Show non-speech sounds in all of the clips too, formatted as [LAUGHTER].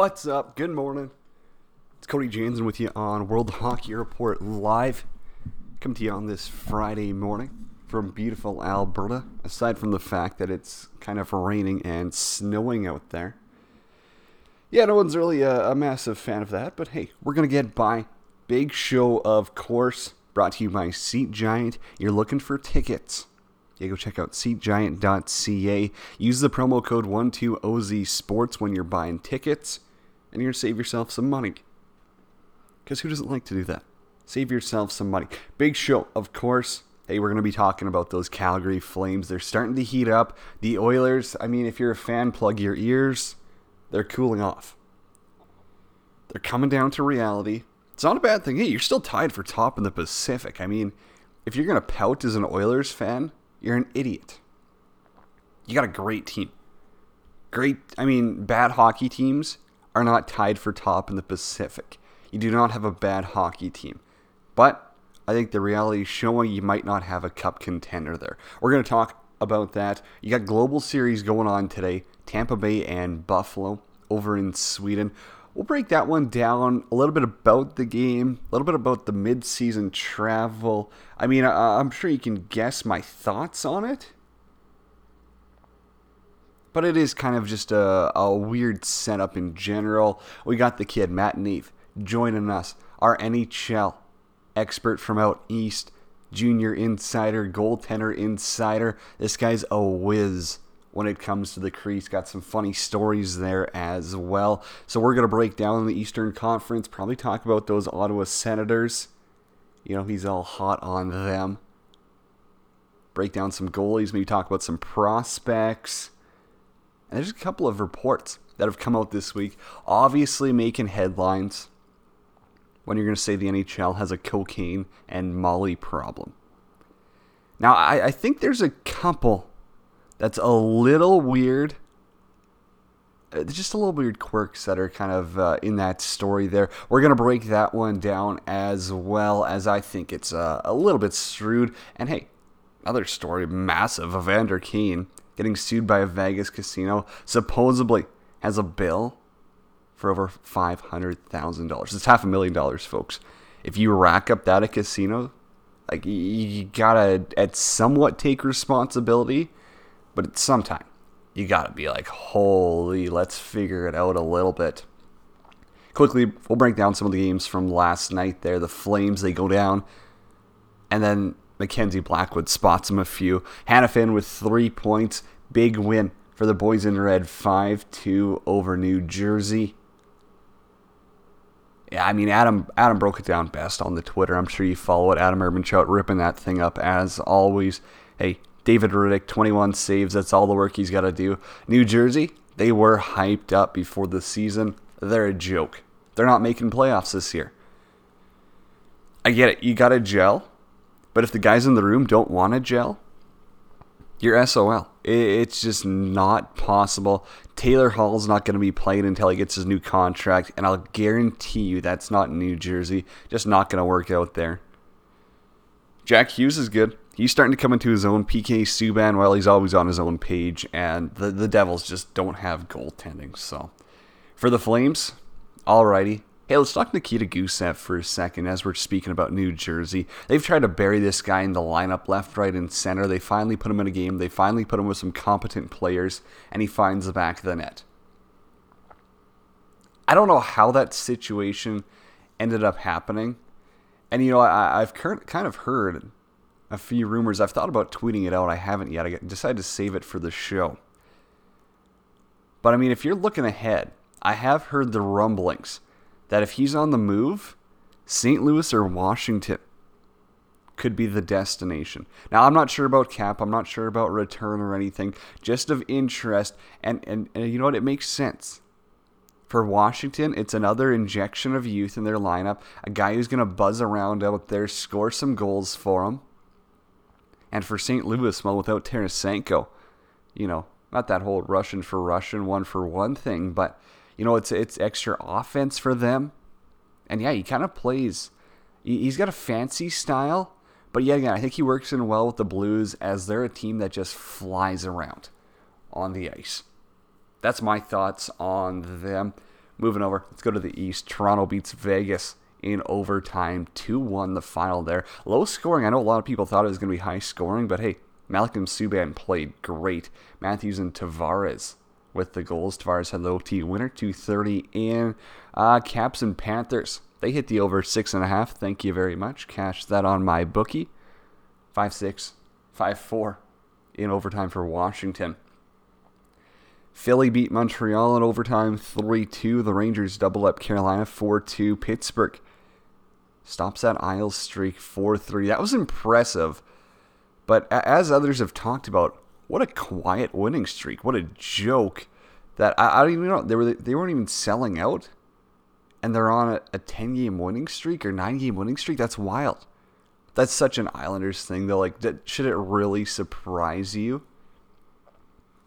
What's up? Good morning. It's Cody Jansen with you on World Hockey Report Live. Come to you on this Friday morning from beautiful Alberta, aside from the fact that it's kind of raining and snowing out there. Yeah, no one's really a, a massive fan of that, but hey, we're going to get by. Big show, of course, brought to you by Seat Giant. You're looking for tickets. Yeah, go check out seatgiant.ca. Use the promo code 12OZ when you're buying tickets, and you're going to save yourself some money. Because who doesn't like to do that? Save yourself some money. Big show, of course. Hey, we're going to be talking about those Calgary Flames. They're starting to heat up. The Oilers, I mean, if you're a fan, plug your ears. They're cooling off. They're coming down to reality. It's not a bad thing. Hey, you're still tied for top in the Pacific. I mean, if you're going to pout as an Oilers fan, you're an idiot. You got a great team. Great, I mean, bad hockey teams are not tied for top in the Pacific. You do not have a bad hockey team. But I think the reality is showing you might not have a cup contender there. We're going to talk about that. You got Global Series going on today Tampa Bay and Buffalo over in Sweden. We'll break that one down a little bit about the game, a little bit about the mid-season travel. I mean, I'm sure you can guess my thoughts on it. But it is kind of just a, a weird setup in general. We got the kid, Matt Neve, joining us, our NHL expert from out east, junior insider, goaltender insider. This guy's a whiz when it comes to the crease. Got some funny stories there as well. So we're going to break down the Eastern Conference, probably talk about those Ottawa Senators. You know, he's all hot on them. Break down some goalies, maybe talk about some prospects. And there's a couple of reports that have come out this week, obviously making headlines when you're going to say the NHL has a cocaine and Molly problem. Now, I, I think there's a couple that's a little weird. Uh, just a little weird quirks that are kind of uh, in that story there. We're going to break that one down as well as I think it's uh, a little bit shrewd. And hey, another story, massive. Evander Kane getting sued by a Vegas casino, supposedly has a bill for over $500,000. It's half a million dollars, folks. If you rack up that at casino, like you gotta at somewhat take responsibility but at some time, you gotta be like, holy, let's figure it out a little bit. Quickly, we'll break down some of the games from last night there. The Flames, they go down. And then Mackenzie Blackwood spots him a few. Hanifin with three points. Big win for the boys in red 5 2 over New Jersey. Yeah, I mean Adam Adam broke it down best on the Twitter. I'm sure you follow it. Adam Urbanchuk ripping that thing up as always. Hey, David Rittich, 21 saves. That's all the work he's got to do. New Jersey, they were hyped up before the season. They're a joke. They're not making playoffs this year. I get it. You got to gel. But if the guys in the room don't want to gel, you're SOL. It's just not possible. Taylor Hall's not going to be playing until he gets his new contract, and I'll guarantee you that's not New Jersey. Just not going to work out there. Jack Hughes is good he's starting to come into his own. PK Subban, while he's always on his own page, and the the Devils just don't have goaltending. So for the Flames, alrighty. Hey, let's talk Nikita Gusev for a second as we're speaking about New Jersey. They've tried to bury this guy in the lineup left, right, and center. They finally put him in a game. They finally put him with some competent players, and he finds the back of the net. I don't know how that situation ended up happening. And, you know, I, have kind of heard a few rumors. I've thought about tweeting it out. I haven't yet. I decided to save it for the show. But I mean, if you're looking ahead, I have heard the rumblings that if he's on the move, St. Louis or Washington could be the destination. Now, I'm not sure about cap. I'm not sure about return or anything. Just of interest. And, and, and you know what? It makes sense. For Washington, it's another injection of youth in their lineup. A guy who's going to buzz around out there, score some goals for them. And for St. Louis, well, without Tarasenko, you know, not that whole Russian for Russian, one for one thing, but you know, it's it's extra offense for them. And yeah, he kind of plays. He's got a fancy style, but yeah, again, I think he works in well with the Blues as they're a team that just flies around on the ice. That's my thoughts on them. moving over. Let's go to the East. Toronto beats Vegas in overtime. 2 1 the final there. Low scoring. I know a lot of people thought it was going to be high scoring, but hey, Malcolm Subban played great. Matthews and Tavares with the goals. Tavares had the OT winner, 230 And Uh, Caps and Panthers. They hit the over six and a half. Thank you very much. Cash that on my bookie. 5 6, 5 4 in overtime for Washington. Philly beat Montreal in overtime 3 2. The Rangers double up Carolina 4 2. Pittsburgh stops that Isles streak 4 3. That was impressive. But as others have talked about, what a quiet winning streak. What a joke. That I, I don't even know. They, were, they weren't even selling out. And they're on a, a 10 game winning streak or 9 game winning streak. That's wild. That's such an Islanders thing, though. Like, should it really surprise you?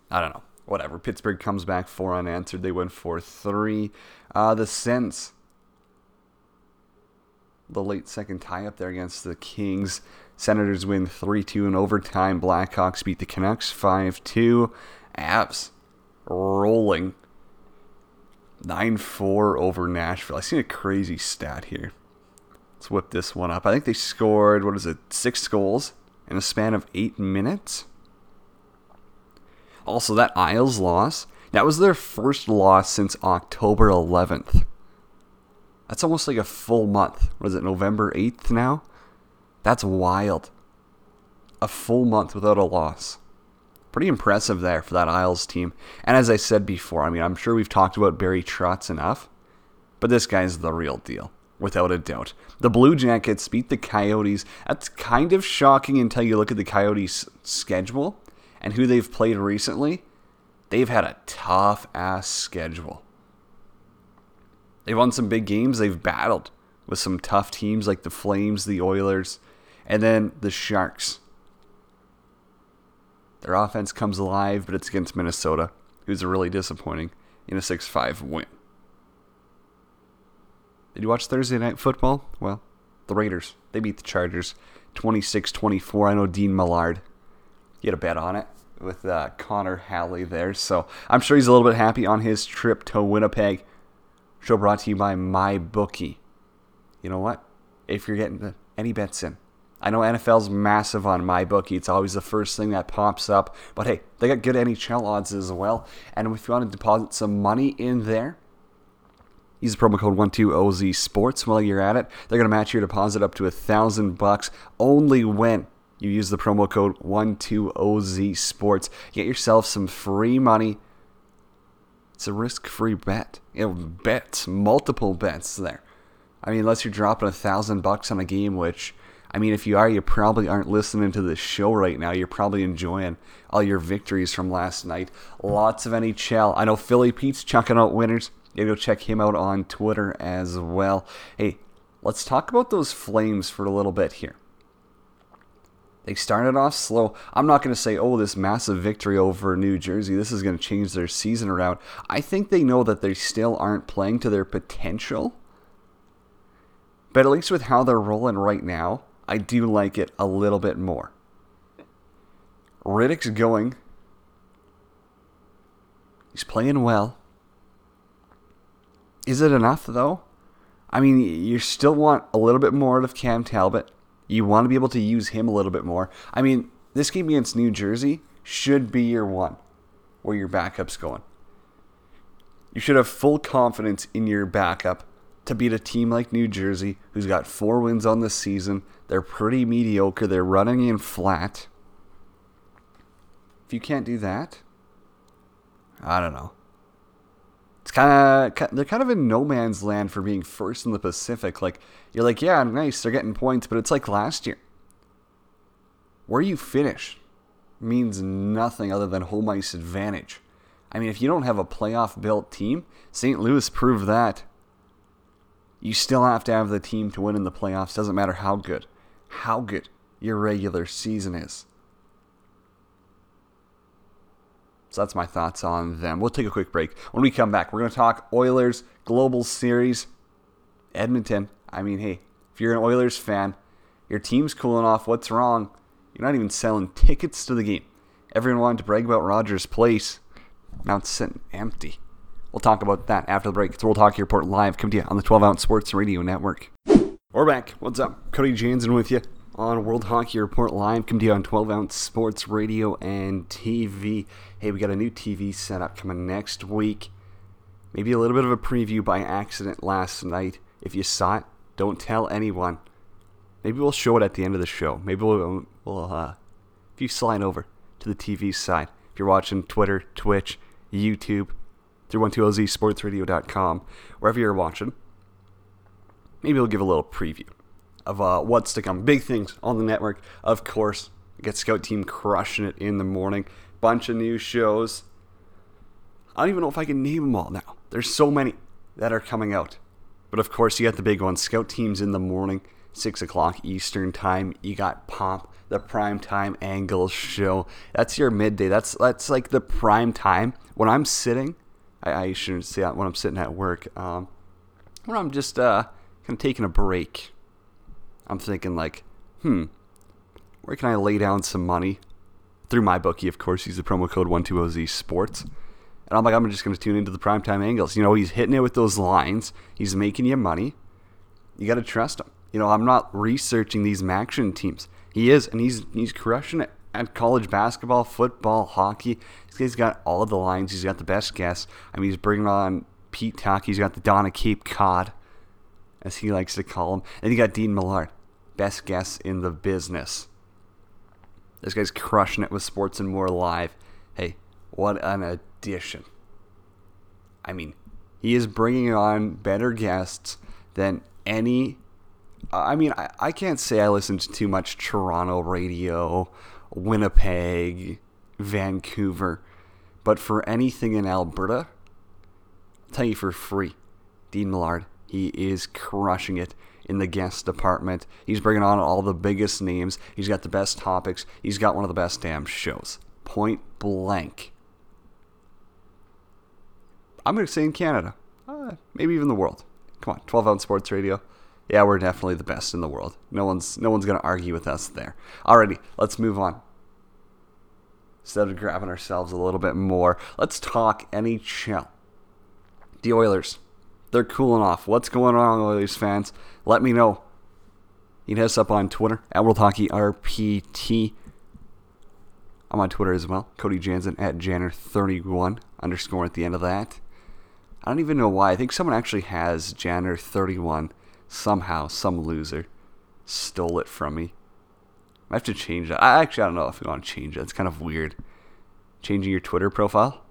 I don't know whatever. Pittsburgh comes back four unanswered. They win 4 3. Uh, the Sens, the late second tie up there against the Kings. Senators win 3 2 in overtime. Blackhawks beat the Canucks 5 2. Avs rolling 9 4 over Nashville. I seen a crazy stat here. Let's whip this one up. I think they scored, what is it, six goals in a span of eight minutes? Also, that Isles loss, that was their first loss since October 11th. That's almost like a full month. Was it November 8th now? That's wild. A full month without a loss. Pretty impressive there for that Isles team. And as I said before, I mean, I'm sure we've talked about Barry Trotz enough, but this guy's the real deal, without a doubt. The Blue Jackets beat the Coyotes. That's kind of shocking until you look at the Coyotes' schedule and who they've played recently, they've had a tough ass schedule. They've won some big games. They've battled with some tough teams like the Flames, the Oilers, and then the Sharks. Their offense comes alive, but it's against Minnesota, who's a really disappointing in a 6 5 win. Did you watch Thursday Night Football? Well, the Raiders, they beat the Chargers 26 24. I know Dean Millard he had a bet on it with uh, Connor Halley there. So I'm sure he's a little bit happy on his trip to Winnipeg. Show brought to you by MyBookie. You know what? If you're getting any bets in, I know NFL's massive on my bookie. It's always the first thing that pops up. But hey, they got good NHL odds as well. And if you want to deposit some money in there, use the promo code 12OZ Sports while you're at it. They're going to match your deposit up to a thousand bucks only when you use the promo code 12OZ Sports. Get yourself some free money. It's a risk free bet. You know, bets, multiple bets there. I mean, unless you're dropping a thousand bucks on a game, which, I mean, if you are, you probably aren't listening to this show right now. You're probably enjoying all your victories from last night. Lots of NHL. I know Philly Pete's chucking out winners. You go check him out on Twitter as well. Hey, let's talk about those Flames for a little bit here. They started off slow. I'm not going to say, oh, this massive victory over New Jersey, this is going to change their season around. I think they know that they still aren't playing to their potential. But at least with how they're rolling right now, I do like it a little bit more. Rittich's going. He's playing well. Is it enough, though? I mean, you still want a little bit more out of Cam Talbot. You want to be able to use him a little bit more. I mean, this game against New Jersey should be your one where your backup's going. You should have full confidence in your backup to beat a team like New Jersey, who's got four wins on the season. They're pretty mediocre. They're running in flat. If you can't do that, I don't know. It's kind of they're kind of in no man's land for being first in the Pacific. Like you're like, yeah, nice, they're getting points, but it's like last year. Where you finish means nothing other than home ice advantage. I mean, if you don't have a playoff built team, St. Louis proved that. You still have to have the team to win in the playoffs. Doesn't matter how good, how good your regular season is. So that's my thoughts on them. We'll take a quick break. When we come back, we're going to talk Oilers Global Series, Edmonton. I mean, hey, if you're an Oilers fan, your team's cooling off. What's wrong? You're not even selling tickets to the game. Everyone wanted to brag about Rogers Place. Now it's sitting empty. We'll talk about that after the break. It's World Hockey Report live, coming to you on the 12 Ounce Sports Radio Network. We're back. What's up? Cody Jansen with you on World Hockey Report live, coming to you on 12 Ounce Sports Radio and TV. Hey, we got a new TV setup coming next week. Maybe a little bit of a preview by accident last night. If you saw it, don't tell anyone. Maybe we'll show it at the end of the show. Maybe we'll, we'll uh, if you slide over to the TV side, if you're watching Twitter, Twitch, YouTube, through 12ozsportsradio.com, wherever you're watching, maybe we'll give a little preview of uh, what's to come. Big things on the network, of course. Get Scout Team crushing it in the morning. Bunch of new shows. I don't even know if I can name them all now. There's so many that are coming out. But of course, you got the big ones. Scout Teams in the morning, 6 o'clock Eastern Time. You got Pop, the prime time Angles show. That's your midday. That's that's like the prime time when I'm sitting. I, I shouldn't say that when I'm sitting at work. Um, when I'm just uh, kind of taking a break I'm thinking like, hmm, where can I lay down some money? Through my bookie, of course, use the promo code 12OZ Sports. And I'm like, I'm just going to tune into the primetime angles. You know, he's hitting it with those lines. He's making you money. You got to trust him. You know, I'm not researching these MACtion teams. He is, and he's he's crushing it at college basketball, football, hockey. This guy's got all the lines. He's got the best guests. I mean, he's bringing on Pete Tuck. He's got the Donna Cape Cod as he likes to call him. And you got Dean Millard, best guess in the business. This guy's crushing it with Sports and More Live. Hey, what an addition. I mean, he is bringing on better guests than any. I mean, I, I can't say I listen to too much Toronto radio, Winnipeg, Vancouver, but for anything in Alberta, I'll tell you for free, Dean Millard he is crushing it in the guest department. He's bringing on all the biggest names. He's got the best topics. He's got one of the best damn shows. Point blank. I'm going to say in Canada, uh, maybe even the world. Come on, 12 ounce sports radio. Yeah, we're definitely the best in the world. No one's no one's to argue with us there. Alrighty, let's move on. Instead of grabbing ourselves a little bit more, let's talk NHL. The Oilers they're cooling off. What's going on, Oilers fans? Let me know. You can hit us up on Twitter at World Hockey RPT. I'm on Twitter as well. Cody Jansen at Janner31 underscore at the end of that. I don't even know why. I think someone actually has Janner31 somehow. Some loser stole it from me. I have to change that. I actually I don't know if we want to change it. It's kind of weird. Changing your Twitter profile.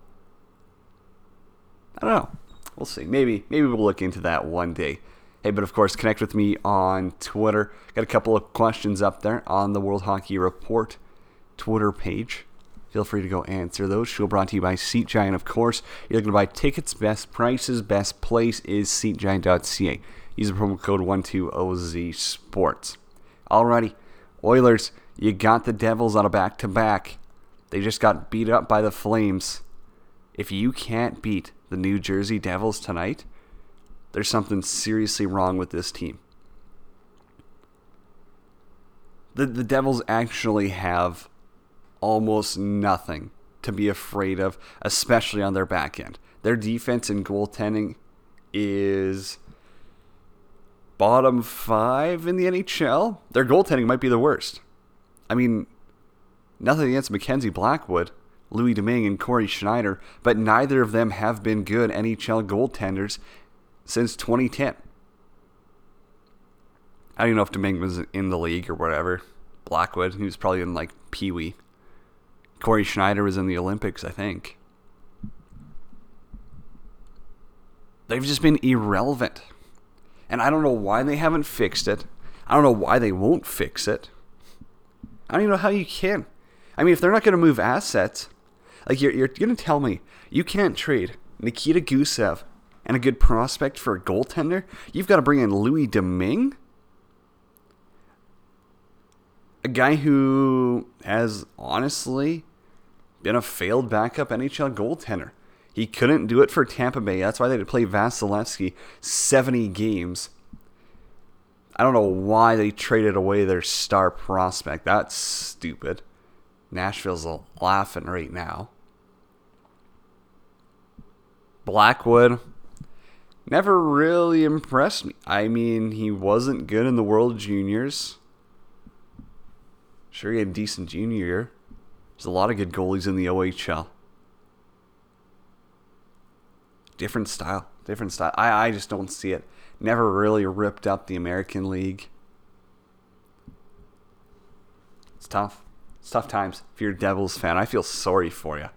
I don't know we'll see. Maybe maybe we'll look into that one day. Hey, but of course, connect with me on Twitter. Got a couple of questions up there on the World Hockey Report Twitter page. Feel free to go answer those. Show brought to you by Seat Giant, of course. You're looking to buy tickets, best prices, best place is SeatGiant.ca. Use the promo code 12OZ Sports. Alrighty, Oilers, you got the Devils on a back to back. They just got beat up by the Flames. If you can't beat the New Jersey Devils tonight, there's something seriously wrong with this team. The, the Devils actually have almost nothing to be afraid of, especially on their back end. Their defense and goaltending is bottom five in the NHL. Their goaltending might be the worst. I mean, nothing against Mackenzie Blackwood, Louis Domingue and Cory Schneider, but neither of them have been good NHL goaltenders since 2010. I don't even know if Domingue was in the league or whatever. Blackwood, he was probably in like Pee Wee. Cory Schneider was in the Olympics, I think. They've just been irrelevant. And I don't know why they haven't fixed it. I don't know why they won't fix it. I don't even know how you can. I mean, if they're not going to move assets, like you're you're gonna tell me you can't trade Nikita Gusev and a good prospect for a goaltender? You've got to bring in Louis Domingue, a guy who has honestly been a failed backup NHL goaltender. He couldn't do it for Tampa Bay. That's why they had to play Vasilevskiy 70 games. I don't know why they traded away their star prospect. That's stupid. Nashville's laughing right now. Blackwood never really impressed me. I mean, he wasn't good in the World Juniors. Sure, he had a decent junior year. There's a lot of good goalies in the OHL. Different style. Different style. I, I just don't see it. Never really ripped up the American League. It's tough. It's tough times. If you're a Devils fan, I feel sorry for you.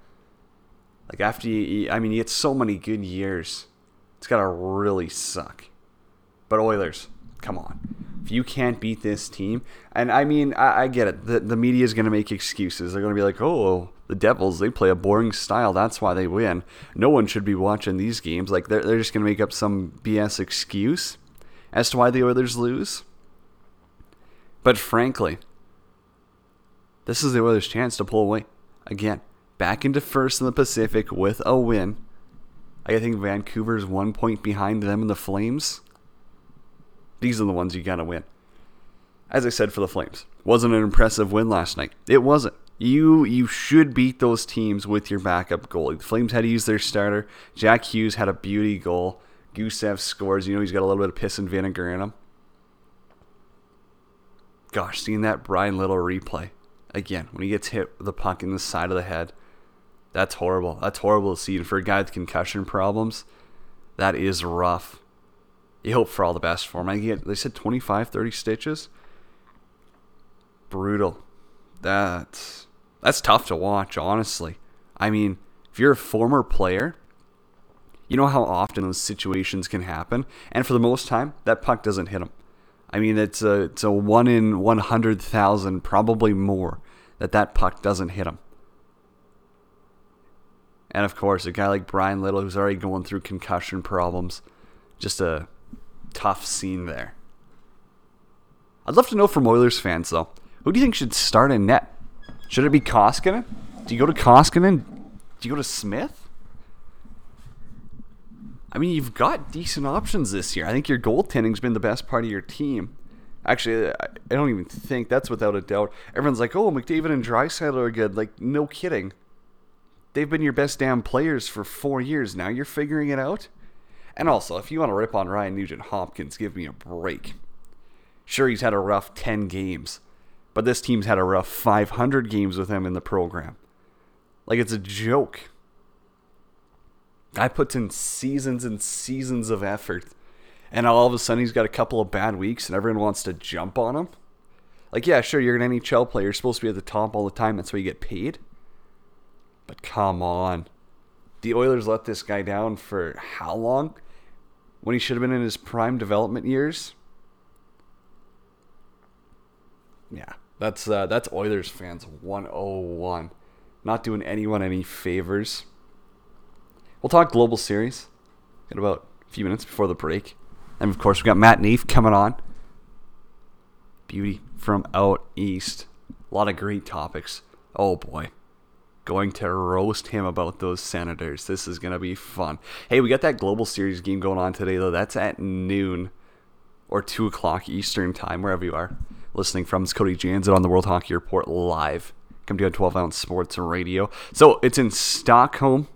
Like after you, I mean, you get so many good years. It's gotta really suck. But Oilers, come on. If you can't beat this team, and I mean, I, I get it. The, the media is gonna make excuses. They're gonna be like, oh, the Devils, they play a boring style. That's why they win. No one should be watching these games. Like, they're, they're just gonna make up some BS excuse as to why the Oilers lose. But frankly, this is the Oilers' chance to pull away. Again, back into first in the Pacific with a win. I think Vancouver's one point behind them in the Flames. These are the ones you gotta win. As I said for the Flames, wasn't an impressive win last night. It wasn't. You you should beat those teams with your backup goalie. The Flames had to use their starter. Jack Hughes had a beauty goal. Gusev scores. You know he's got a little bit of piss and vinegar in him. Gosh, seeing that Bryan Little replay again when he gets hit with the puck in the side of the head that's horrible. That's horrible to see. And for a guy with concussion problems, that is rough. You hope for all the best for him. I get, they said 25, 30 stitches. Brutal. That's that's tough to watch, honestly. I mean, if you're a former player, you know how often those situations can happen, and for the most time, that puck doesn't hit him. I mean, it's a it's a one in one hundred thousand, probably more, that that puck doesn't hit him. And of course, a guy like Bryan Little, who's already going through concussion problems, just a tough scene there. I'd love to know from Oilers fans, though, who do you think should start in net? Should it be Koskinen? Do you go to Koskinen? Do you go to Smith? I mean, you've got decent options this year. I think your goaltending's been the best part of your team. Actually, I don't even think that's without a doubt. Everyone's like, "Oh, McDavid and Draisaitl are good." Like, no kidding. They've been your best damn players for four years now. You're figuring it out? And also, if you want to rip on Ryan Nugent Hopkins, give me a break. Sure, he's had a rough 10 games, but this team's had a rough 500 games with him in the program. Like, it's a joke. Guy puts in seasons and seasons of effort, and all of a sudden he's got a couple of bad weeks and everyone wants to jump on him. Like, yeah, sure, you're an NHL player, you're supposed to be at the top all the time, that's why you get paid. But come on. The Oilers let this guy down for how long? When he should have been in his prime development years? Yeah, that's uh, that's Oilers fans 101. Not doing anyone any favors. We'll talk global series. in about a few minutes before the break. And of course, we got Matt Neef coming on. Beauty from out east. A lot of great topics. Oh boy going to roast him about those Senators. This is going to be fun. Hey, we got that Global Series game going on today, though. That's at noon or 2 o'clock Eastern Time, wherever you are listening from. It's Cody Jansen on the World Hockey Report live. Come to you on 12 ounce sports radio. So it's in Stockholm,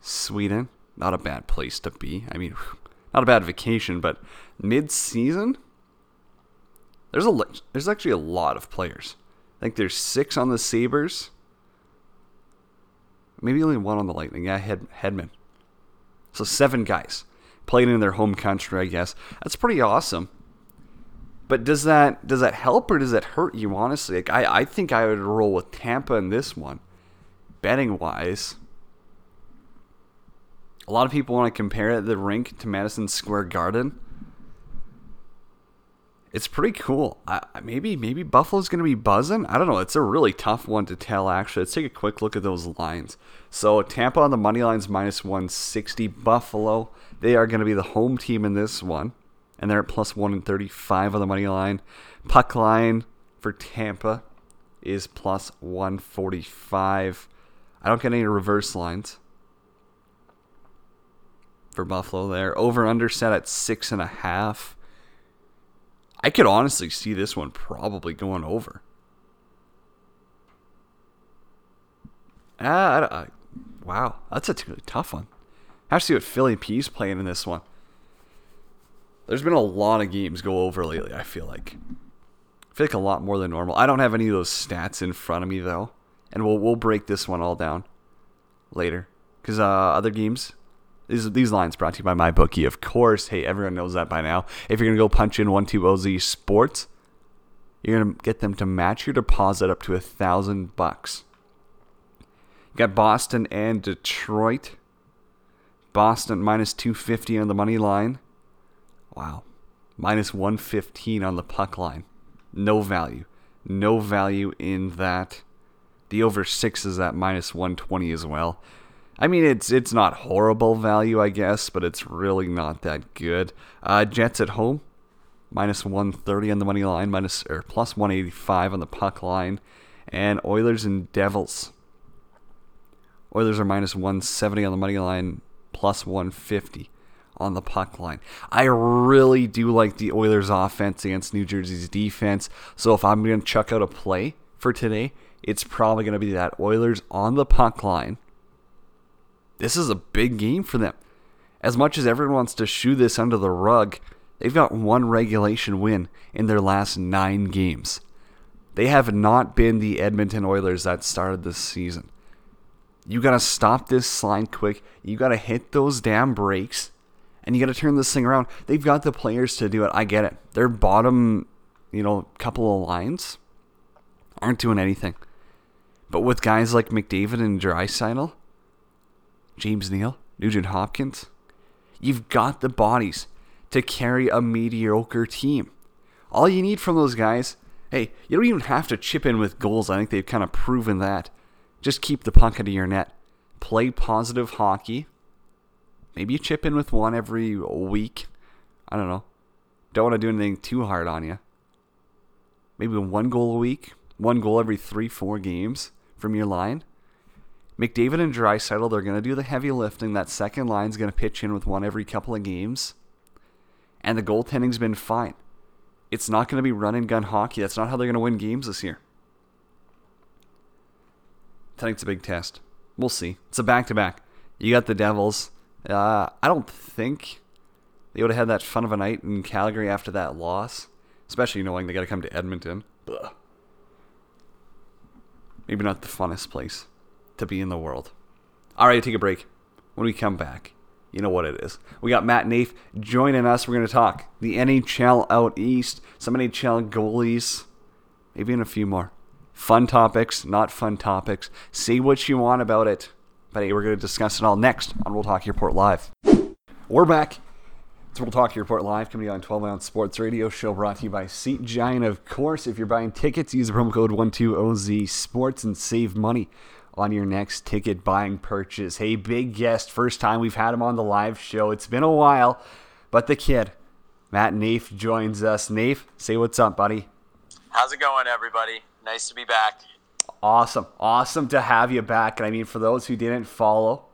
Sweden. Not a bad place to be. I mean, not a bad vacation, but mid season, there's a there's actually a lot of players. I think there's six on the Sabres. Maybe only one on the Lightning. Yeah, Head, Hedman. So seven guys playing in their home country, I guess. That's pretty awesome. But does that does that help or does that hurt you? Honestly, like I, I think I would roll with Tampa in this one, betting wise. A lot of people want to compare the rink to Madison Square Garden it's pretty cool. I, maybe maybe Buffalo's going to be buzzing. I don't know. It's a really tough one to tell. Actually, let's take a quick look at those lines. So Tampa on the money lines minus 160. Buffalo they are going to be the home team in this one, and they're at plus one and 35 on the money line. Puck line for Tampa is plus 145. I don't get any reverse lines for Buffalo there. Over under set at six and a half. I could honestly see this one probably going over. Ah, I, I, Wow, that's a t- tough one. Have to see what Philly P's playing in this one. There's been a lot of games go over lately. I feel like. I feel like a lot more than normal. I don't have any of those stats in front of me though, and we'll we'll break this one all down later because uh, other games. These these lines brought to you by my bookie, of course. Hey, everyone knows that by now. If you're gonna go punch in one two OZ Sports, you're gonna get them to match your deposit up to a thousand bucks. You got Boston and Detroit. Boston minus 250 on the money line. Wow. Minus 115 on the puck line. No value. No value in that. The over 6 is at minus 120 as well. I mean, it's it's not horrible value, I guess, but it's really not that good. Uh, Jets at home, minus 130 on the money line, minus or plus 185 on the puck line, and Oilers and Devils. Oilers are minus 170 on the money line, plus 150 on the puck line. I really do like the Oilers offense against New Jersey's defense. So if I'm going to chuck out a play for today, it's probably going to be that Oilers on the puck line. This is a big game for them. As much as everyone wants to shoo this under the rug, they've got one regulation win in their last nine games. They have not been the Edmonton Oilers that started this season. You got to stop this line quick. You got to hit those damn brakes and you got to turn this thing around. They've got the players to do it. I get it. Their bottom, you know, couple of lines aren't doing anything. But with guys like McDavid and Draisaitl, James Neal, Nugent Hopkins, you've got the bodies to carry a mediocre team. All you need from those guys, hey, you don't even have to chip in with goals. I think they've kind of proven that. Just keep the puck into your net. Play positive hockey Maybe you chip in with one every week. I don't know. Don't want to do anything too hard on you. Maybe one goal a week, one goal every three, four games from your line. McDavid and Draisaitl, they're going to do the heavy lifting. That second line's going to pitch in with one every couple of games. And the goaltending's been fine. It's not going to be run and gun hockey. That's not how they're going to win games this year. I think it's a big test. We'll see. It's a back to back. You got the Devils. Uh, I don't think they would have had that fun of a night in Calgary after that loss, especially knowing they got to come to Edmonton. Ugh. Maybe not the funnest place to be in the world. All right, take a break. When we come back, you know what it is. We got Matt Nafe joining us. We're going to talk the NHL out east, some NHL goalies, maybe in a few more. Fun topics, not fun topics. Say what you want about it. But hey, we're going to discuss it all next on Talk Your Report Live. We're back. It's Talk Your Report Live coming on 12 Ounce Sports Radio Show brought to you by Seat Giant. Of course, if you're buying tickets, use the promo code 12OZ Sports and save money on your next ticket buying purchase. Hey, big guest. First time we've had him on the live show. It's been a while, but the kid, Matt Nafe, joins us. Nafe, say what's up, buddy. How's it going, everybody? Nice to be back. Awesome. Awesome to have you back. And I mean, for those who didn't follow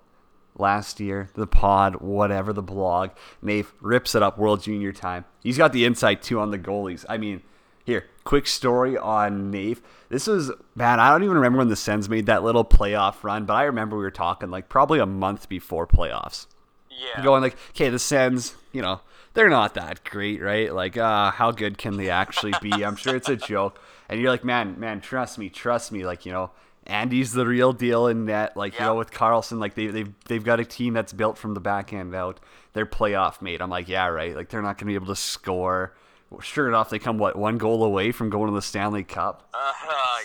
last year, the pod, whatever, the blog, Nave rips it up World Junior time. He's got the insight too on the goalies. I mean, here, quick story on Nave. This was, man, I don't even remember when the Sens made that little playoff run, but I remember we were talking like probably a month before playoffs. Yeah. Going like, okay, the Sens, you know, they're not that great, right? Like, uh, how good can they actually be? I'm sure it's a joke and you're like, man, man, trust me, trust me. Like, you know, Andy's the real deal in that, Like, you know, with Karlsson, like they, they've they've got a team that's built from the back end out. They're playoff mate. I'm like, yeah, right. Like they're not gonna be able to score. Sure enough, they come what one goal away from going to the Stanley Cup. Uh,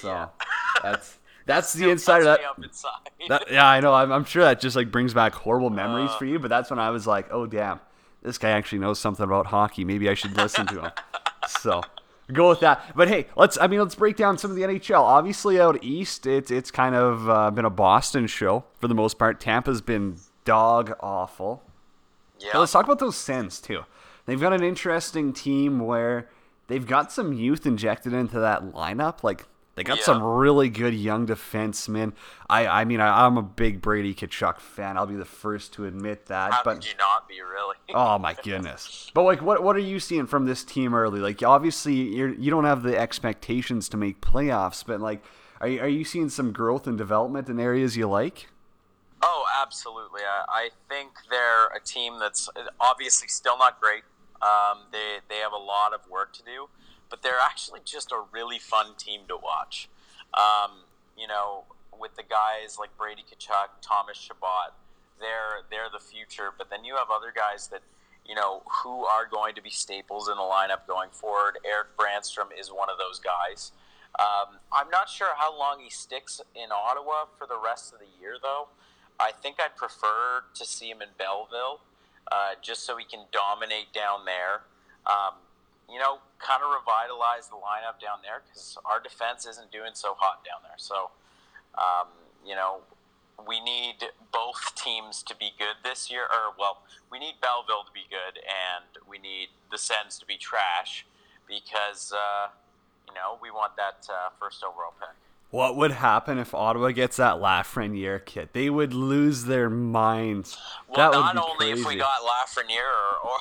so yeah. that's that's [LAUGHS] the inside of that. that. Yeah, I know. I'm, I'm, sure that just like brings back horrible memories uh, for you. But that's when I was like, oh damn, this guy actually knows something about hockey. Maybe I should listen to him. [LAUGHS] so go with that. But hey, let's I mean let's break down some of the NHL. Obviously out east, it's it's kind of uh, been a Boston show for the most part. Tampa's been dog awful. Yeah. let's talk about those Sens too. They've got an interesting team where they've got some youth injected into that lineup. Like they got yeah. some really good young defensemen. I, I mean, I, am a big Brady Tkachuk fan. I'll be the first to admit that. How but could you not be, really? [LAUGHS] oh my goodness! But like, what what are you seeing from this team early? Like, obviously, you're you don't have the expectations to make playoffs, but like, are you, are you seeing some growth and development in areas you like? Oh, Absolutely. I, I think they're a team that's obviously still not great. Um, they, they have a lot of work to do, but they're actually just a really fun team to watch. Um, you know, with the guys like Brady Tkachuk, Thomas Chabot, they're they're the future. But then you have other guys that you know who are going to be staples in the lineup going forward. Erik Brannstrom is one of those guys. Um, I'm not sure how long he sticks in Ottawa for the rest of the year, though. I think I'd prefer to see him in Belleville, uh, just so he can dominate down there. Um, you know, kind of revitalize the lineup down there because our defense isn't doing so hot down there. So, um, you know, we need both teams to be good this year. Or, well, we need Belleville to be good, and we need the Sens to be trash because, uh, you know, we want that uh, first overall pick. What would happen if Ottawa gets that Lafreniere kit? They would lose their minds. Well, that not would be only crazy. if we got Lafreniere or, or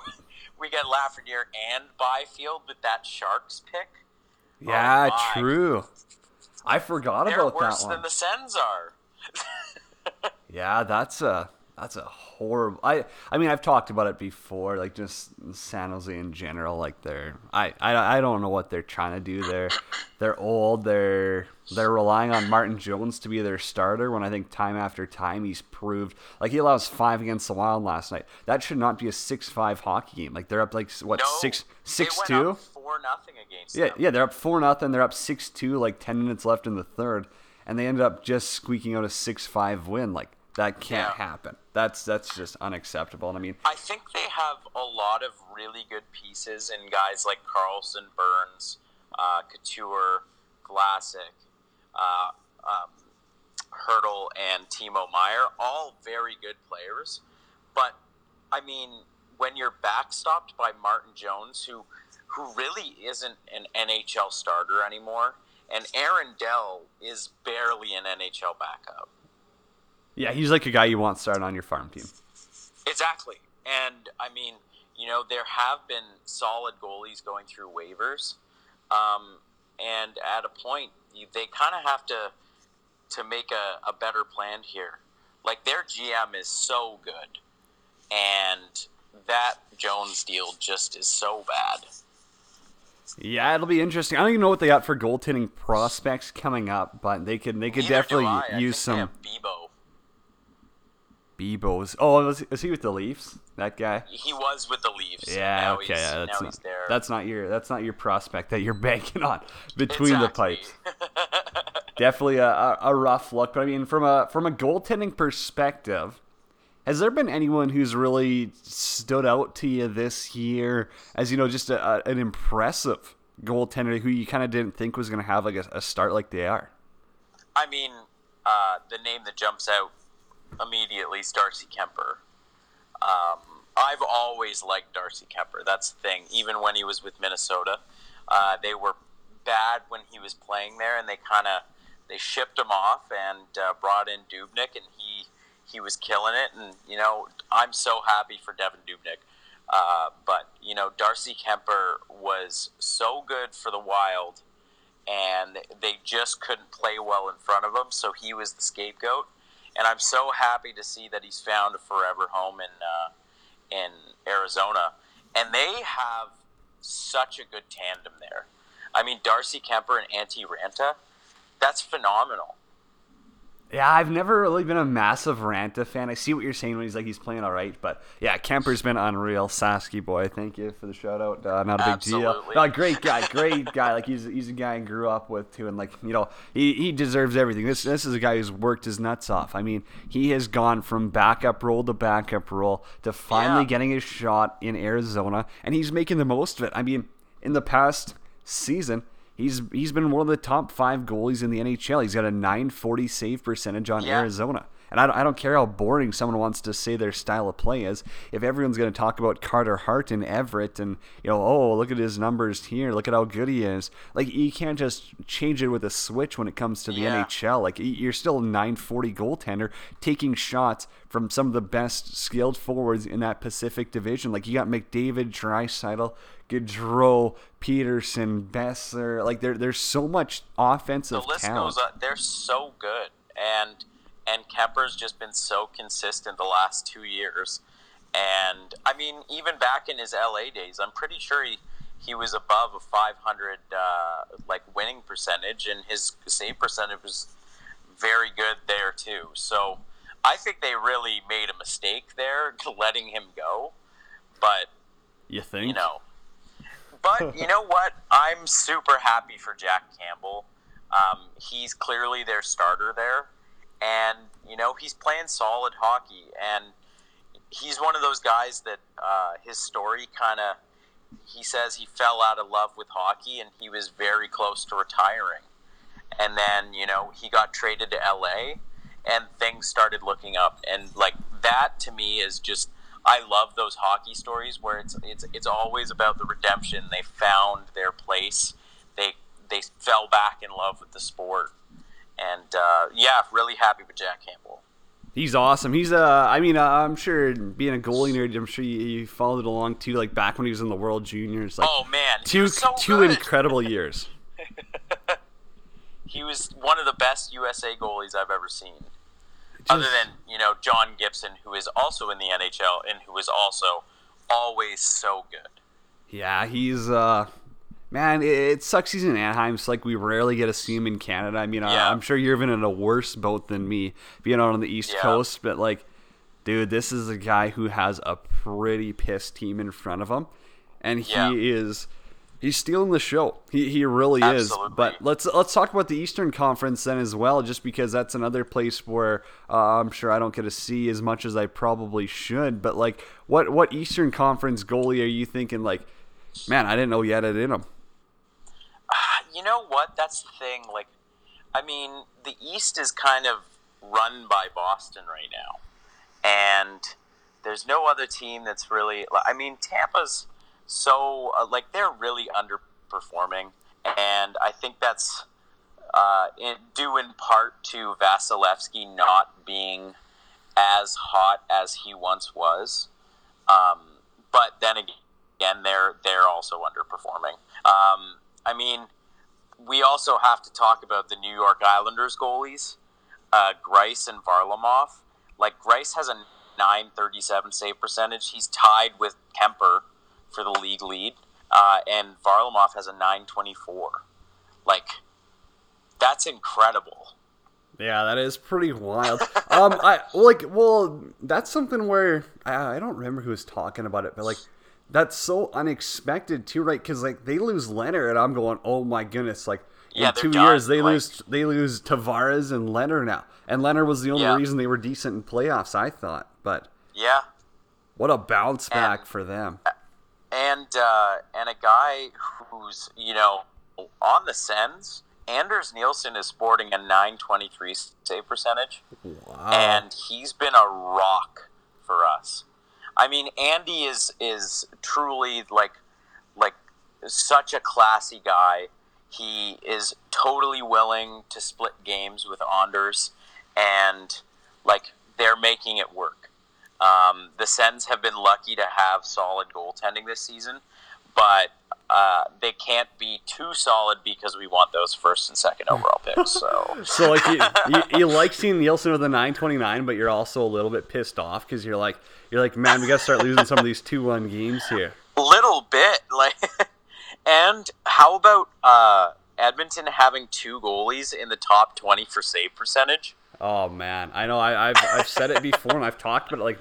we get Lafreniere and Byfield with that Sharks pick. Oh yeah, Oh true. I forgot They're about worse that one. than the Sens are. [LAUGHS] Yeah, that's a that's a horrible. I I mean, I've talked about it before, like just San Jose in general. Like they're I I, I don't know what they're trying to do. They're they're old. They're they're relying on Martin Jones to be their starter. When I think time after time he's proved like he allows five against the Wild last night. That should not be a six five hockey game. Like they're up like what No, six six they went two. up four nothing against Yeah, them. yeah, they're up four nothing. They're up six two, like ten minutes left in the third, and they ended up just squeaking out a six five win. Like that can't Yeah. happen. That's that's just unacceptable. And I mean, I think they have a lot of really good pieces in guys like Karlsson, Burns, uh, Couture, Vlasic, uh, um, Hertl, and Timo Meier. All very good players. But, I mean, when you're backstopped by Martin Jones, who, who really isn't an NHL starter anymore, and Aaron Dell is barely an NHL backup. Yeah, he's like a guy you want starting on your farm team. Exactly. And I mean, you know, there have been solid goalies going through waivers. Um, and at a point, they kind of have to to make a, a better plan here. Like their GM is so good, and that Jones deal just is so bad. Yeah, it'll be interesting. I don't even know what they got for goaltending prospects coming up, but they could they could Neither definitely do I. I use some Bebo. Bebos. Oh, was he, was he with the Leafs? That guy. He was with the Leafs. Yeah, okay. Yeah, now that's he's not, there. that's not your that's not your prospect that you're [LAUGHS] banking on between the pipes. Definitely a, a, a rough look, but I mean, from a from a goaltending perspective, has there been anyone who's really stood out to you this year as you know just a, a, an impressive goaltender who you kind of didn't think was going to have like a, a start like they are? I mean, uh, the name that jumps out immediately is Darcy Kuemper. Um, I've always liked Darcy Kuemper. That's the thing. Even when he was with Minnesota, uh, they were bad when he was playing there, and they kind of they shipped him off and uh, brought in Dubnyk, and he he was killing it. And you know, I'm so happy for Devin Dubnyk. Uh, but you know, Darcy Kuemper was so good for the Wild and they just couldn't play well in front of him, so he was the scapegoat. And I'm so happy to see that he's found a forever home in uh, in Arizona, and they have such a good tandem there. I mean, Darcy Kuemper and Antti Raanta, that's phenomenal. Yeah, I've never really been a massive Raanta fan. I see what you're saying when he's like he's playing all right, but yeah, Kuemper's been unreal. Sasky boy, thank you for the shout out. Uh, not a big deal. Absolutely. No, great guy, great guy. Like he's he's a guy I grew up with too, and like you know he, he deserves everything. This this is a guy who's worked his nuts off. I mean, he has gone from backup role to backup role to finally Yeah. getting his shot in Arizona, and he's making the most of it. I mean, in the past season. He's he's been one of the top five goalies in the NHL. He's got a 940 save percentage on Yeah. Arizona. And I don't, I don't care how boring someone wants to say their style of play is. If everyone's going to talk about Carter Hart and Everett and, you know, oh, look at his numbers here. Look at how good he is. Like, you can't just change it with a switch when it comes to the Yeah. NHL. Like, you're still a 940 goaltender taking shots from some of the best skilled forwards in that Pacific division. Like, you got McDavid, Draisaitl, Gaudreau, Pettersson, Boeser. Like, there, there's so much offensive. The offensive list talent. goes up. They're so good, and and Kuemper's just been so consistent the last two years. And I mean, even back in his LA days, I'm pretty sure he, he was above a 500 uh, like winning percentage, and his save percentage was very good there too. So I think they really made a mistake there [LAUGHS] letting him go. But you think you know, but [LAUGHS] you know what? I'm super happy for Jack Campbell. Um, he's clearly their starter there, and you know he's playing solid hockey, and he's one of those guys that uh, his story kind of. He says he fell out of love with hockey, and he was very close to retiring, and then you know he got traded to LA, and things started looking up, and like that to me is just I love those hockey stories where it's it's it's always about the redemption. They found their place. They they fell back in love with the sport, and uh, yeah, really happy with Jack Campbell. He's awesome. He's uh, I mean, uh, I'm sure being a goalie nerd, I'm sure you, you, followed along too. Like back when he was in the World Juniors. Like, oh man, two so two good. incredible [LAUGHS] years. he was one of the best USA goalies I've ever seen. Just, Other than you know John Gibson, who is also in the NHL and who is also always so good. Yeah, he's uh, man. It, it sucks he's in Anaheim. It's like we rarely get to see him in Canada. I mean, yeah. I, am sure you're even in a worse boat than me, being out on the East yeah. Coast. But like, dude, this is a guy who has a pretty pissed team in front of him, and he yeah. is he's stealing the show. He, he really Absolutely. is. But let's let's talk about the Eastern Conference then as well, just because that's another place where uh, I'm sure I don't get to see as much as I probably should. But like, what what Eastern Conference goalie are you thinking? Like, man, I didn't know you had it in him. Uh, [SIGHS] you know what? That's the thing. Like, I mean, the East is kind of run by Boston right now, and there's no other team that's really. I mean, Tampa's so uh, like they're really underperforming, and I think that's uh, in, due in part to Vasilevskiy not being as hot as he once was. Um, but then again, they're they're also underperforming. Um, I mean, we also have to talk about the New York Islanders goalies, uh, Greiss and Varlamov. Like Greiss has a 937 save percentage. He's tied with Kuemper for the league lead, uh, and Varlamov has a 924. Like, that's incredible. Yeah, that is pretty wild. um, I like, well, that's something where I, I don't remember who was talking about it, but like, that's so unexpected too, right? Because like they lose Lehner, and I'm going, oh my goodness, like yeah, in two done. years they like, lose they lose Tavares and Lehner now, and Lehner was the only yeah. reason they were decent in playoffs, I thought. But yeah, what a bounce back and, for them and uh, and a guy who's you know on the Sens. Anders Nilsson is sporting a 923 save percentage, wow. and he's been a rock for us. I mean, Andy is is truly like like such a classy guy. He is totally willing to split games with Anders, and like they're making it work. Um, the Sens have been lucky to have solid goaltending this season, but uh, they can't be too solid because we want those first and second overall [LAUGHS] picks. So, so like you, you, you, like seeing Nilsson with a 929, but you're also a little bit pissed off because you're like you're like, man, we got to start losing some of these two one games here. Little bit, [LAUGHS] like, and how about uh, Edmonton having two goalies in the top 20 for save percentage? Oh man, I know I, have I've said it before and I've talked about it. Like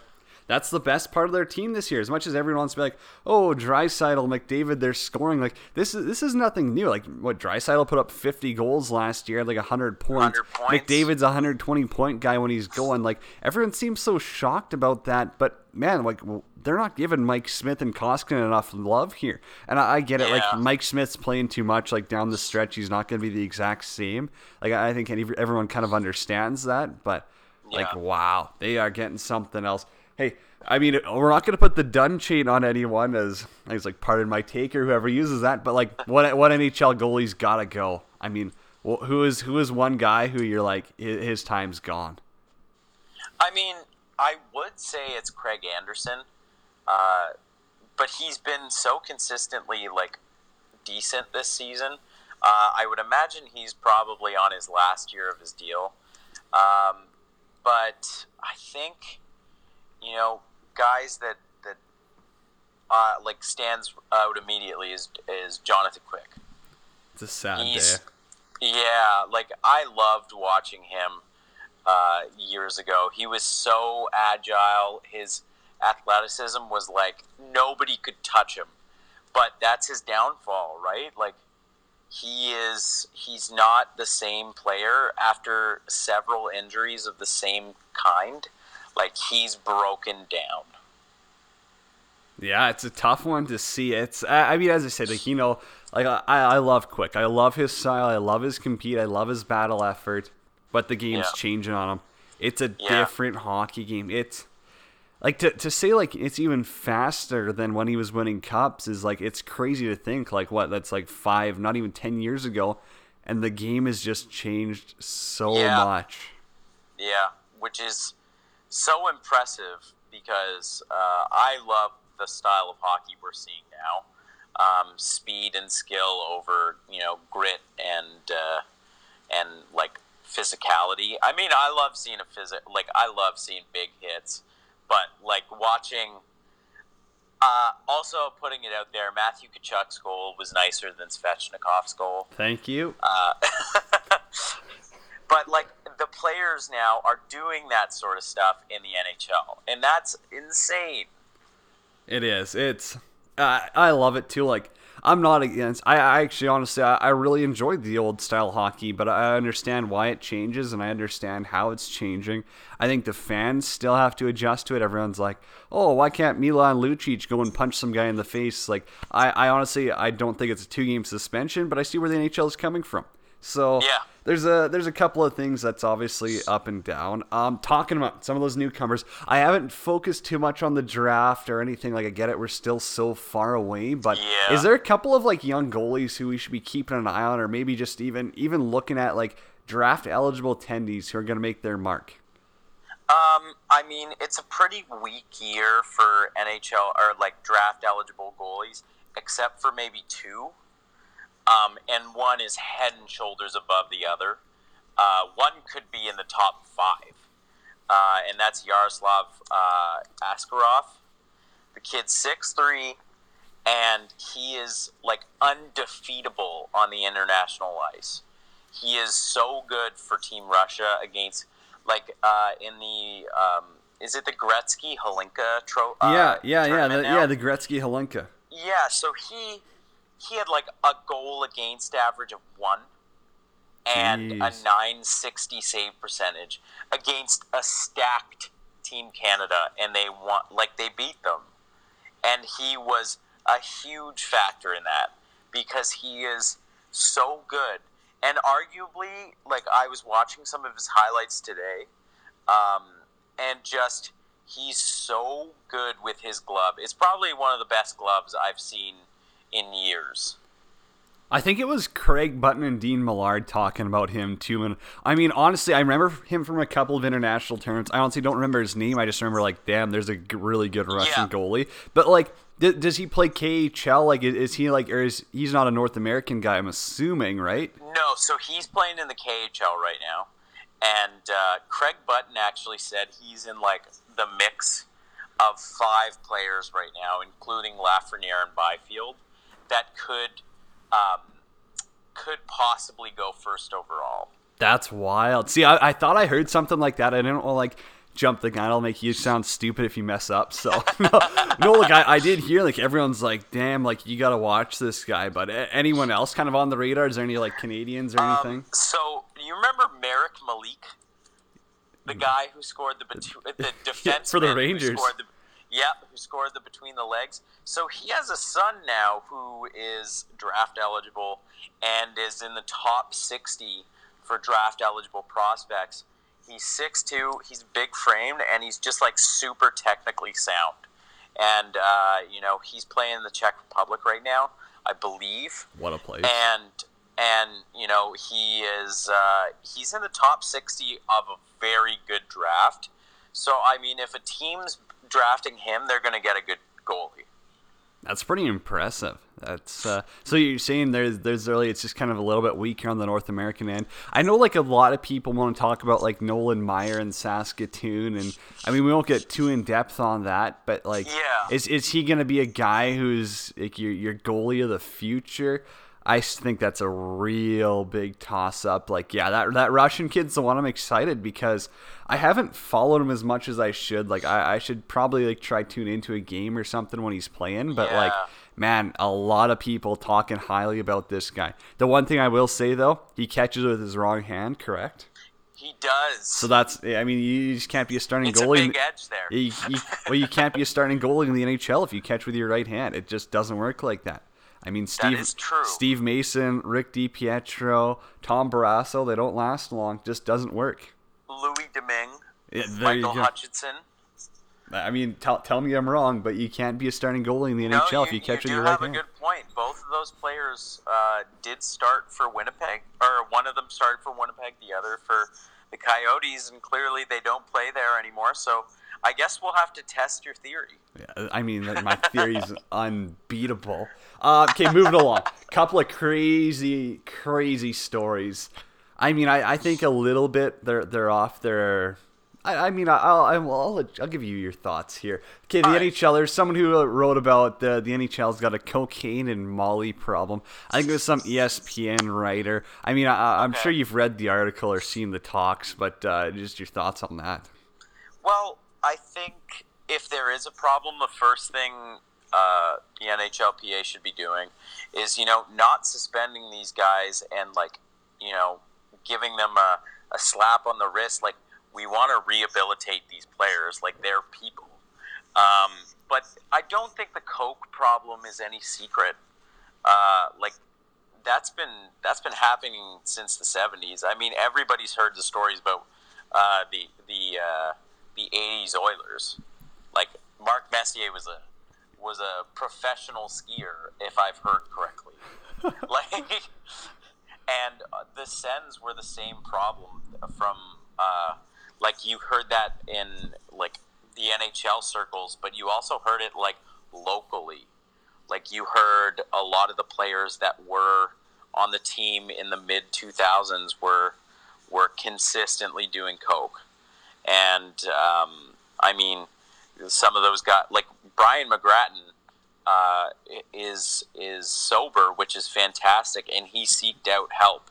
that's the best part of their team this year. As much as everyone wants to be like, oh, Draisaitl, McDavid, they're scoring. Like this is this is nothing new. Like what Draisaitl put up 50 goals last year, like 100 points. 100 points. McDavid's a 120 point guy when he's going. Like everyone seems so shocked about that, but man, like they're not giving Mike Smith and Koskinen enough love here. And I, I get it. Like Mike Smith's playing too much. Like down the stretch, he's not going to be the exact same. Like I think everyone kind of understands that, but. Like wow, they are getting something else hey, I mean, we're not going to put the done chain on anyone as was like, pardon my take or whoever uses that, but like, what what NHL goalie's got to go? I mean, who is who is one guy who you're like his time's gone? I mean, I would say it's Craig Anderson, uh, but he's been so consistently like decent this season. Uh, I would imagine he's probably on his last year of his deal. Um, but I think you know guys that that uh, like stands out immediately is is Jonathan Quick. It's a sad He's- day. Yeah, like I loved watching him uh, years ago. He was so agile. His athleticism was like nobody could touch him. But that's his downfall, right? Like he is he's not the same player after several injuries of the same kind. Like he's broken down. Yeah, it's a tough one to see. It's I I mean, as I said, like you know, like I, I love Quick. I love his style. I love his compete. I love his battle effort. But the game's Yeah. changing on him. It's a Yeah. different hockey game. It's like to to say like it's even faster than when he was winning cups is like it's crazy to think like what that's like five, not even ten years ago, and the game has just changed so Yeah. much. Yeah, which is so impressive because uh, I love the style of hockey we're seeing now. Um, speed and skill over you know grit and uh, and like physicality. I mean, I love seeing a physic like I love seeing big hits, but like watching. Uh, also, putting it out there, Matthew Tkachuk's goal was nicer than Svechnikov's goal. Thank you. Uh, [LAUGHS] but like the players now are doing that sort of stuff in the NHL, and that's insane. It is. It's. I I love it too. Like I'm not against. I, I actually honestly I, I really enjoyed the old style hockey, but I understand why it changes and I understand how it's changing. I think the fans still have to adjust to it. Everyone's like, oh, why can't Milan Lucic go and punch some guy in the face? Like I, I honestly I don't think it's a two game suspension, but I see where the NHL is coming from. So Yeah. There's a there's a couple of things that's obviously up and down. Um, talking about some of those newcomers, I haven't focused too much on the draft or anything. Like I get it, we're still so far away, but Yeah. is there a couple of like young goalies who we should be keeping an eye on, or maybe just even even looking at like draft eligible attendees who are going to make their mark? Um, I mean, it's a pretty weak year for NHL or like draft eligible goalies, except for maybe two. Um, and one is head and shoulders above the other. Uh, one could be in the top five, uh, and that's Yaroslav uh, Askarov. The kid's six three, and he is like undefeatable on the international ice. He is so good for Team Russia against like uh, in the um, is it the Gretzky Hlinka tro- uh, yeah, yeah, yeah, the, yeah. The Gretzky Hlinka. Yeah, so he he had like a goal against average of one and a 960 save percentage against a stacked team Canada and they won like they beat them. And he was a huge factor in that because he is so good. And arguably, like I was watching some of his highlights today, um, and just he's so good with his glove. It's probably one of the best gloves I've seen in years. I think it was Craig Button and Dean Millard talking about him too. And I mean, honestly, I remember him from a couple of international tournaments. I honestly don't remember his name. I just remember like, damn, there's a g- really good Russian Yeah. goalie. But like, d- does he play KHL? Like, is he like, or is he's not a North American guy? I'm assuming, right? No, so he's playing in the KHL right now, and uh, Craig Button actually said he's in like the mix of five players right now, including Lafreniere and Byfield, that could um, could possibly go first overall. That's wild. See, I, I thought I heard something like that. I didn't want to like jump the gun. It'll make you sound stupid if you mess up. So [LAUGHS] no, no like I, I did hear like everyone's like, damn, like you got to watch this guy. But anyone else kind of on the radar? Is there any like Canadians or anything? Um, so you remember Marek Malik, the guy who scored the the [LAUGHS] defense for the Rangers. Scored the, yeah, who scored the between the legs. So he has a son now who is draft eligible and is in the top sixty for draft eligible prospects. He's 6'2", he's big framed, and he's just like super technically sound. And uh, you know he's playing in the Czech Republic right now, I believe what a place. and and you know he is uh, he's in the top 60 of a very good draft so i mean if a team's drafting him they're going to get a good goalie That's pretty impressive. That's uh, so you're saying there's there's really it's just kind of a little bit weaker on the North American end. I know like a lot of people want to talk about like Nolan Maier and Saskatoon, and I mean we won't get too in depth on that, but like, Yeah. is is he gonna be a guy who's like your your goalie of the future? I think that's a real big toss up. Like, yeah, that that Russian kid's the one I'm excited because I haven't followed him as much as I should. Like, I, I should probably like try tune into a game or something when he's playing. But like, man, a lot of people talking highly about this guy. The one thing I will say though, he catches with his wrong hand, correct? He does. So that's, I mean, you just can't be a starting it's a goalie. big edge there. You, you, well, you can't be a starting goalie in the NHL if you catch with your right hand. It just doesn't work like that. I mean, Steve, is true. Steve Mason, Rick DiPietro, Tom Barrasso, they don't last long. Just doesn't work. Louis Domingue, Yeah, you Michael. Hutchinson. I mean, tell, tell me I'm wrong, but you can't be a starting goalie in the No, NHL you, if you catch you with do your right have a good point. Both of those players uh, did start for Winnipeg, or one of them started for Winnipeg, the other for the Coyotes, and clearly they don't play there anymore. So I guess we'll have to test your theory. Yeah, I mean, my theory is [LAUGHS] unbeatable. Uh, okay, moving along. Couple of crazy, crazy stories. I mean, I, I think a little bit they're they're off their. I, I mean, I'll, I'll I'll I'll give you your thoughts here. Okay, the All right. NHL. There's someone who uh, wrote about the the NHL's got a cocaine and Molly problem. I think it was some ESPN writer. I mean, I, I'm Okay. sure you've read the article or seen the talks, but uh, just your thoughts on that. Well, I think if there is a problem, the first thing uh, the NHLPA should be doing is, you know, not suspending these guys and, like, you know, giving them a, a slap on the wrist. Like, we want to rehabilitate these players like they're people. Um, but I don't think the coke problem is any secret. Uh, like, that's been that's been happening since the '70s. I mean, everybody's heard the stories about uh, the the uh, the '80s Oilers. Like Mark Messier was a was a professional skier, if I've heard correctly. [LAUGHS] like, and uh, the Sens were the same problem from uh, like you heard that in like the NHL circles, but you also heard it like locally like you heard a lot of the players that were on the team in the mid 2000s were were consistently doing coke and um, i mean some of those guys like brian mcgrattan uh, is is sober which is fantastic and he seeked out help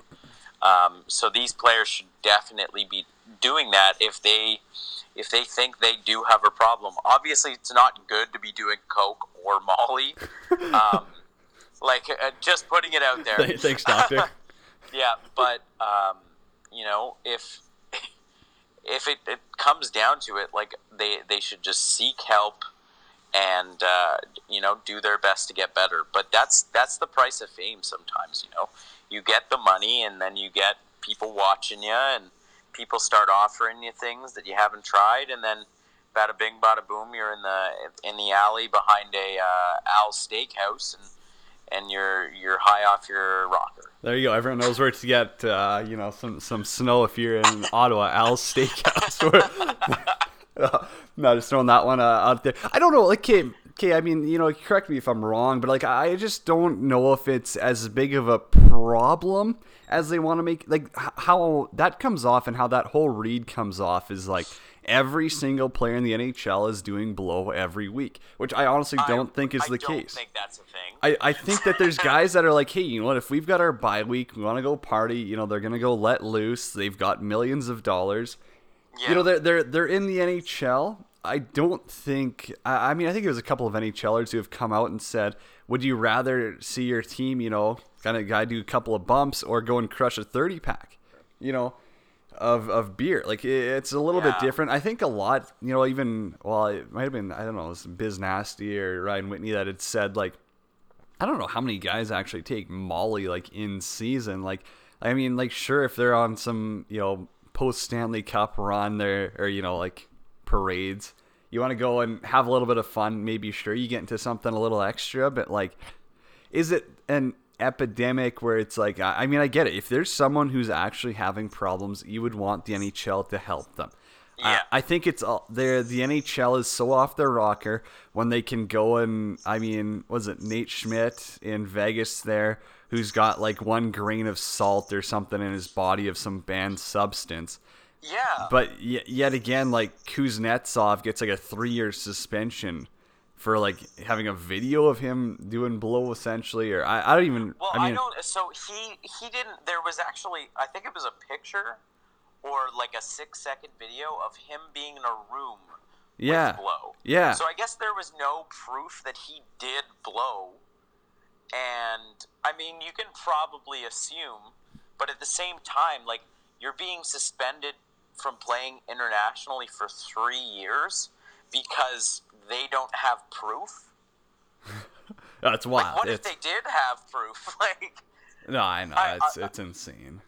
um, so these players should definitely be doing that if they if they think they do have a problem. Obviously, it's not good to be doing coke or Molly. [LAUGHS] Um, like uh, just putting it out there. Thanks, doctor. [LAUGHS] Yeah, but um, you know, if [LAUGHS] if it, it comes down to it, like they they should just seek help and uh, you know do their best to get better. But that's that's the price of fame. Sometimes you know, you get the money and then you get people watching you and people start offering you things that you haven't tried, and then bada bing, bada boom, you're in the in the alley behind a uh, Al's Steakhouse and and you're you're high off your rocker. There you go. Everyone knows where to get, uh, you know, some some snow if you're in Ottawa. Al's Steakhouse. [LAUGHS] [LAUGHS] no, just throwing that one uh, out there. I don't know. Like, okay, okay. I mean, you know, correct me if I'm wrong, but like, I just don't know if it's as big of a problem as they want to make. Like, how that comes off and how that whole read comes off is like every single player in the NHL is doing blow every week, which I honestly don't I- think is I the case. think that's a thing. I, I think that there's guys that are like, hey, you know what? If we've got our bye week, we want to go party. You know, they're gonna go let loose. They've got millions of dollars. Yeah. You know, they're they're they're in the NHL. I don't think. I, I mean, I think there's a couple of NHLers who have come out and said, "Would you rather see your team, you know, kind of guy do a couple of bumps or go and crush a 30 pack?" You know, of of beer. Like it, it's a little bit different. I think a lot. You know, even well, it might have been I don't know, it was Biz Nasty or Ryan Whitney that had said like I don't know how many guys actually take Molly like in season. Like, I mean, like sure if they're on some you know post Stanley Cup run there or you know like parades, you want to go and have a little bit of fun. Maybe sure you get into something a little extra, but like, is it an epidemic where it's like I mean I get it. If there's someone who's actually having problems, you would want the NHL to help them. Yeah. I, I think it's all there. The NHL is so off their rocker when they can go and I mean, was it Nate Schmidt in Vegas there, who's got like one grain of salt or something in his body of some banned substance. Yeah. But y- yet again, like Kuznetsov gets like a three-year suspension for like having a video of him doing blow essentially, or I, I don't even. Well, I I, don't. So he he didn't. There was actually, I think it was a picture, or like a six second video of him being in a room yeah, blow. yeah. So I guess there was no proof that he did blow, and I mean you can probably assume, but at the same time, like you're being suspended from playing internationally for three years because they don't have proof. [LAUGHS] That's wild. Like, what if they did have proof? [LAUGHS] like, no, I know I- it's I- it's insane.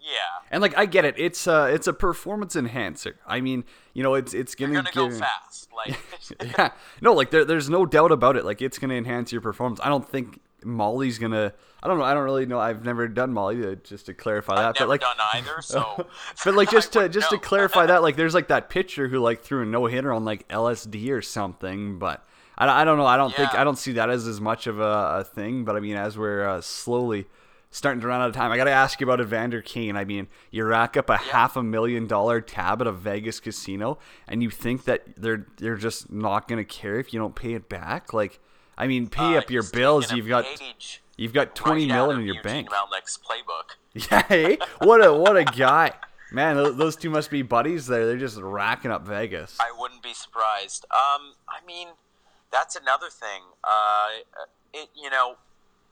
yeah. And like I get it, it's uh it's a performance enhancer. I mean, you know, it's it's gonna, gonna go fast. Like, [LAUGHS] yeah, no, like there, there's no doubt about it. Like it's gonna enhance your performance. I don't think Molly's gonna. I don't know. I don't really know. I've never done Molly. uh, Just to clarify that, I've but never like, done either. [LAUGHS] So, but like [LAUGHS] just to just to clarify that, [LAUGHS] like there's like that pitcher who like threw a no hitter on like LSD or something. But I, I don't know. I don't think I don't see that as as much of a, a thing. But I mean, as we're uh, slowly starting to run out of time, I got to ask you about Evander Kane. I mean, you rack up a half a million dollar tab at a Vegas casino, and you think that they're they're just not gonna care if you don't pay it back? Like, I mean, pay Uh, up your bills. You've got page you've got twenty right million in your Eugene bank. Melnyk's playbook. [LAUGHS] Yeah, eh? what a what a [LAUGHS] guy, man. Those, two must be buddies. There, they're just racking up Vegas. I wouldn't be surprised. Um, I mean, that's another thing. Uh, it you know,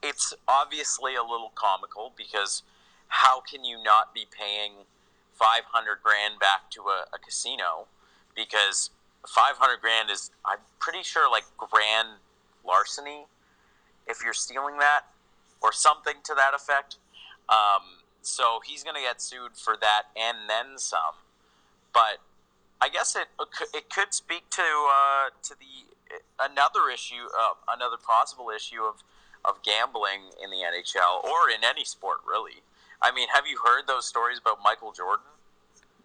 it's obviously a little comical because how can you not be paying five hundred grand back to a, a casino? Because five hundred grand is, I'm pretty sure, like grand larceny if you're stealing that or something to that effect. Um, so he's going to get sued for that and then some. But I guess it it could speak to uh, to the another issue, uh, another possible issue of of gambling in the NHL or in any sport, really. I mean, have you heard those stories about Michael Jordan?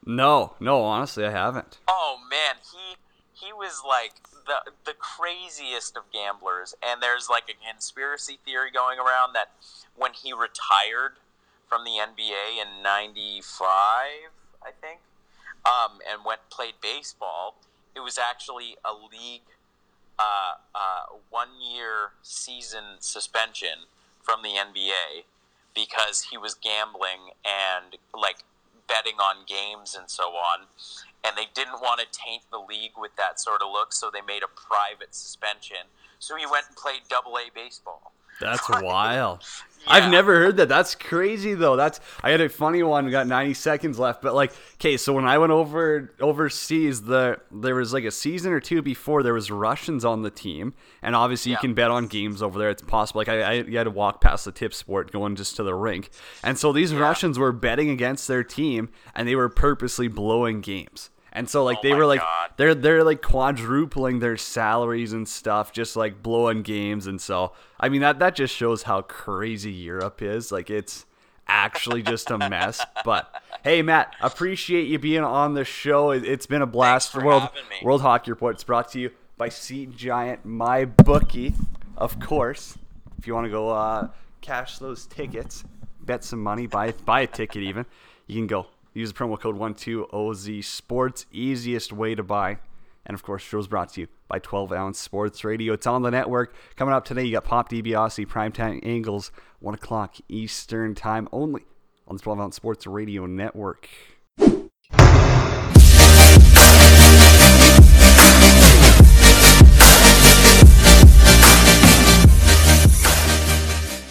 No, no, honestly, I haven't. Oh man, he he was like the the craziest of gamblers, and there's like a conspiracy theory going around that when he retired from the NBA in '95, I think, um, and went played baseball, it was actually a league uh, uh, one year season suspension from the NBA because he was gambling and like betting on games and so on. And they didn't want to taint the league with that sort of look, so they made a private suspension. So he went and played double A baseball. That's [LAUGHS] wild. Yeah. I've never heard that. That's crazy though. That's I had a funny one. We got 90 seconds left, but like, okay, so when I went over overseas, the there was like a season or two before there was Russians on the team, and obviously you can bet on games over there. It's possible. Like I, I you had to walk past the Tipsport going just to the rink, and so these Russians were betting against their team, and they were purposely blowing games. And so like Oh they were like God. they're they're like quadrupling their salaries and stuff, just like blowing games. And so I mean that that just shows how crazy Europe is. Like it's actually just a mess. [LAUGHS] But hey, Matt, appreciate you being on the show. It, it's been a blast. For World. World Hockey Report. It's brought to you by Seat Giant, my bookie, of course. If you want to go uh, cash those tickets, bet some money, buy buy a ticket even, you can go. Use the promo code 12OZ Sports, easiest way to buy. And of course, show's brought to you by 12 Ounce Sports Radio. It's on the network. Coming up today, you got Pop DiBiase, Primetime Angles, 1 o'clock Eastern Time only on the 12 Ounce Sports Radio Network.